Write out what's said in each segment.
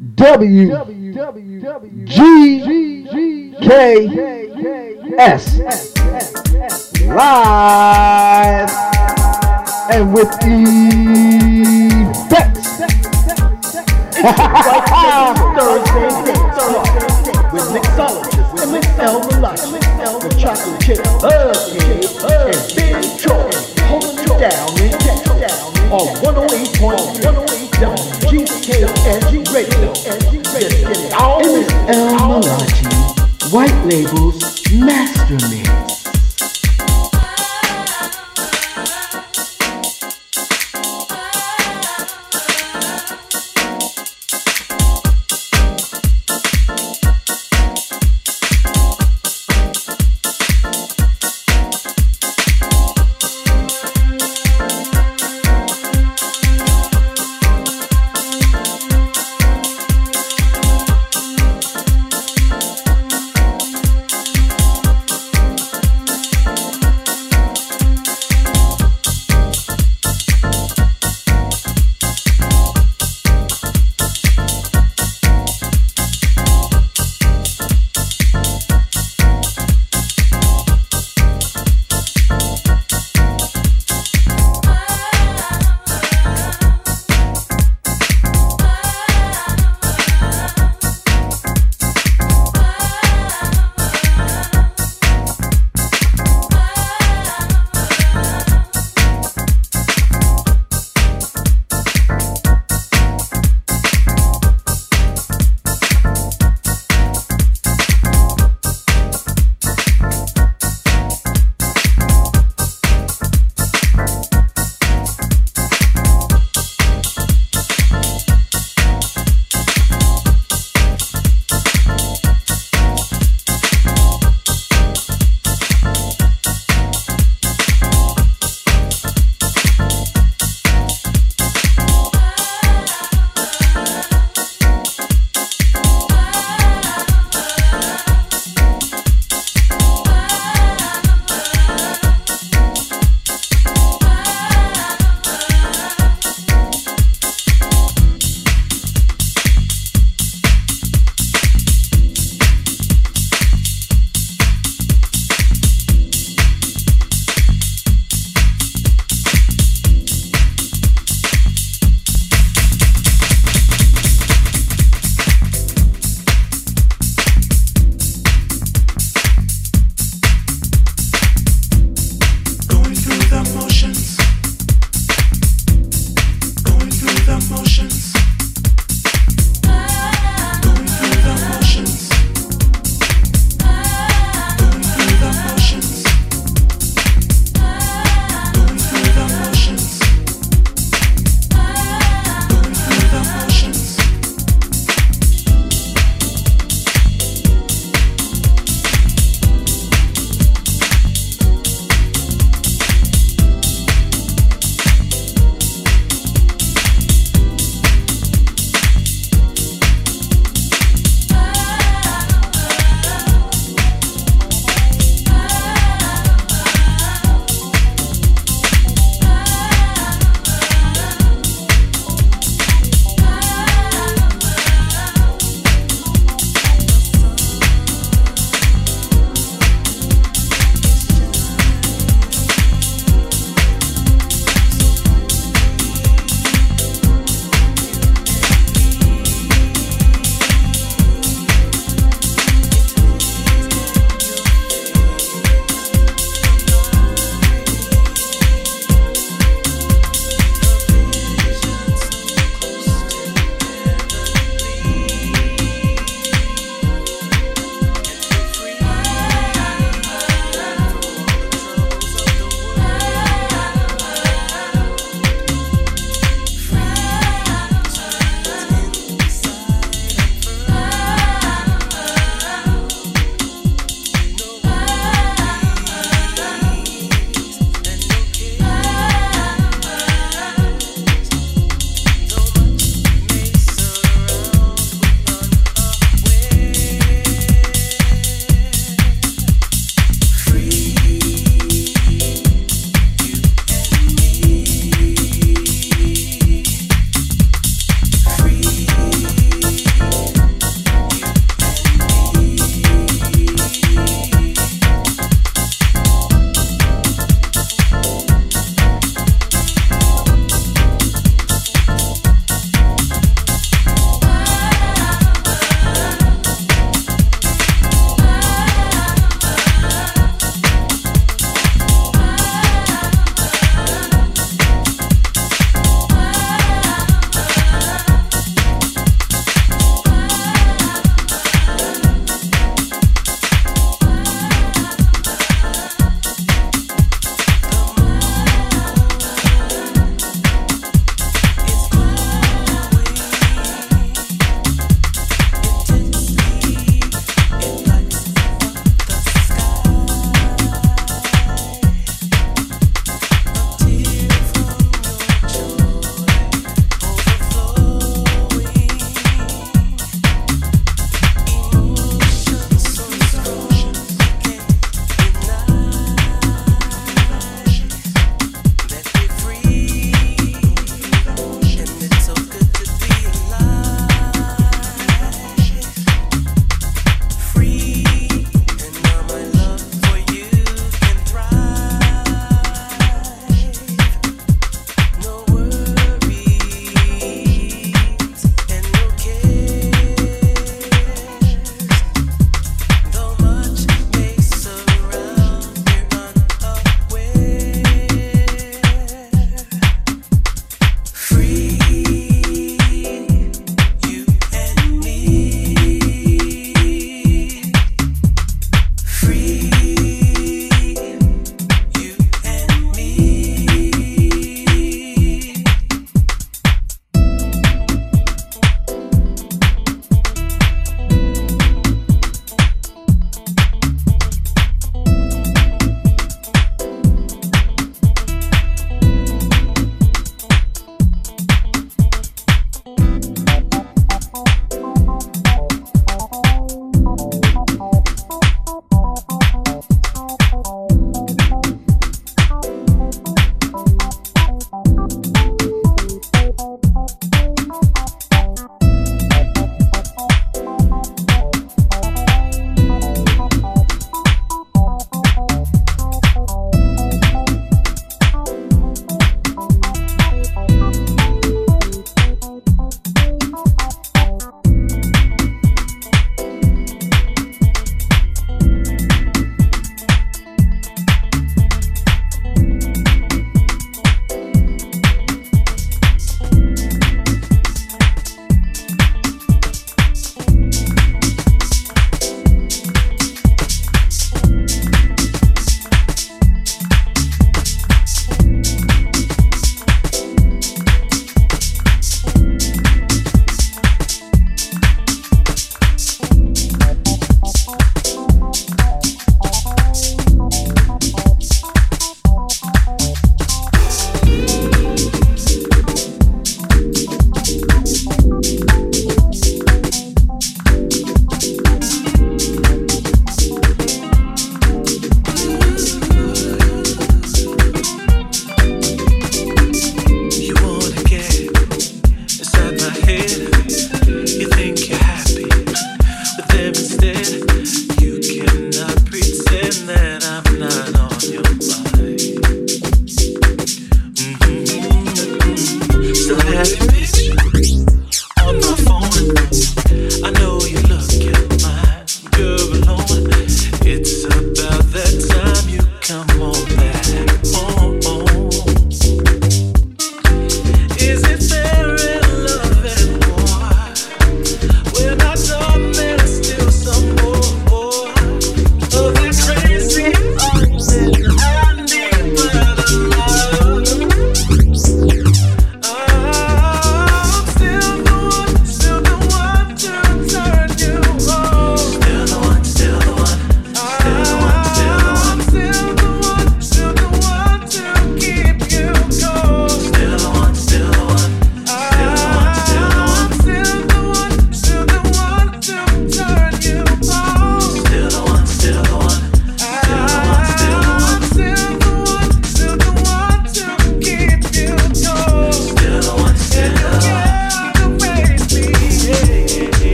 W G K S live and with effects. Thursday, with mixologist and Miss El Malachi, the chocolate chip, okay, and Big Troy, holding it down, down on 108.108 WGKS Radio. Just get it all And Miss El Malachi, White Labels Master Mix.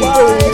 Bye.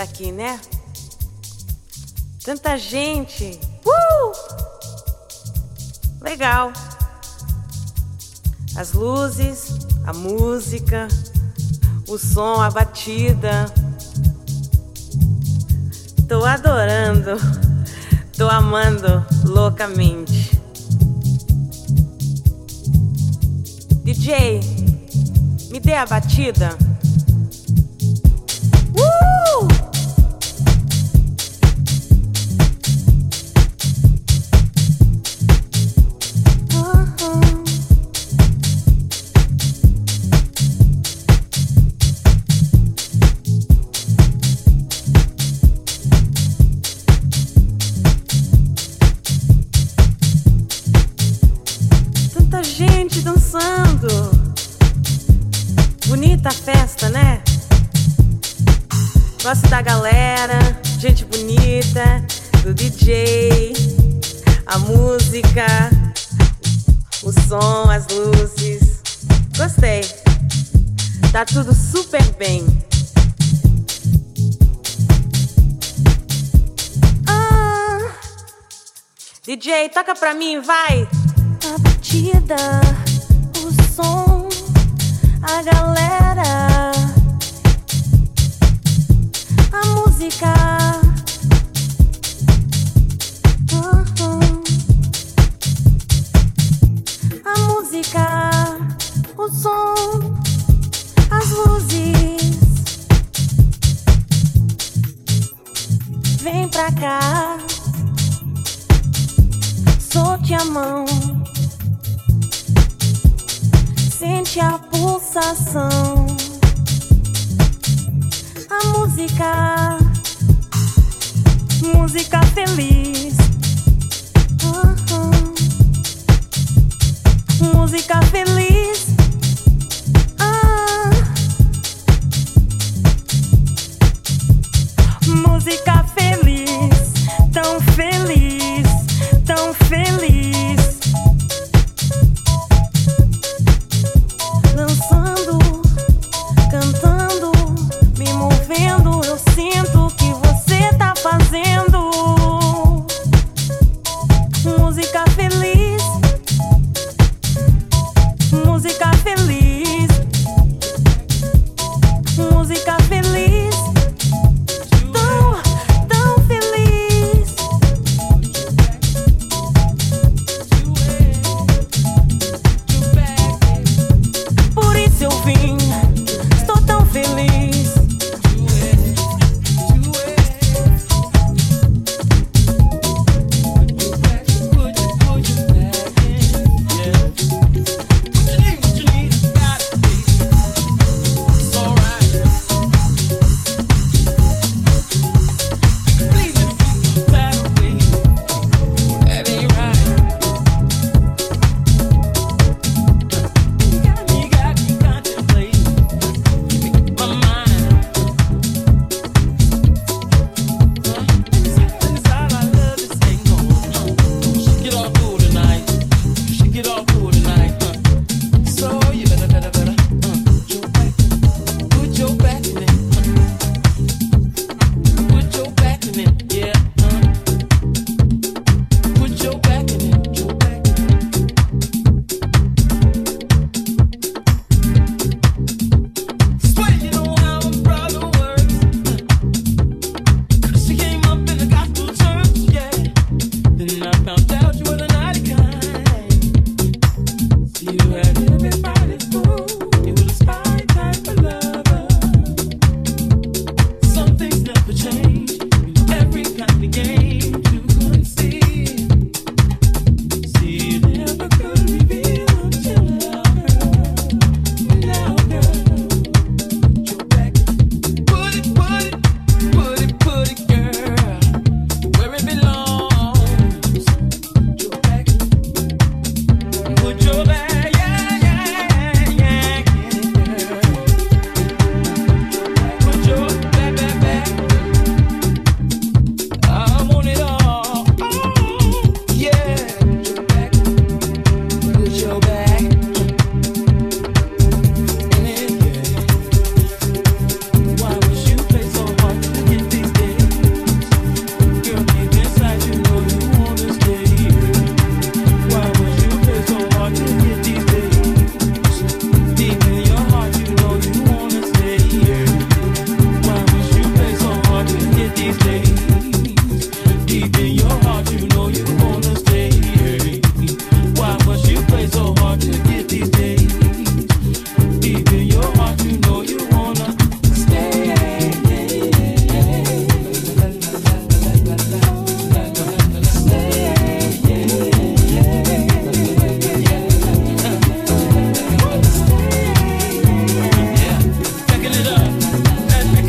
tá aqui, né? Tanta gente. Uh! Legal. As luzes, a música, o som, a batida. Tô adorando. Tô amando loucamente. DJ, me dê a batida. pra mim, vai. A batida.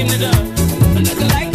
Kicking it up. Like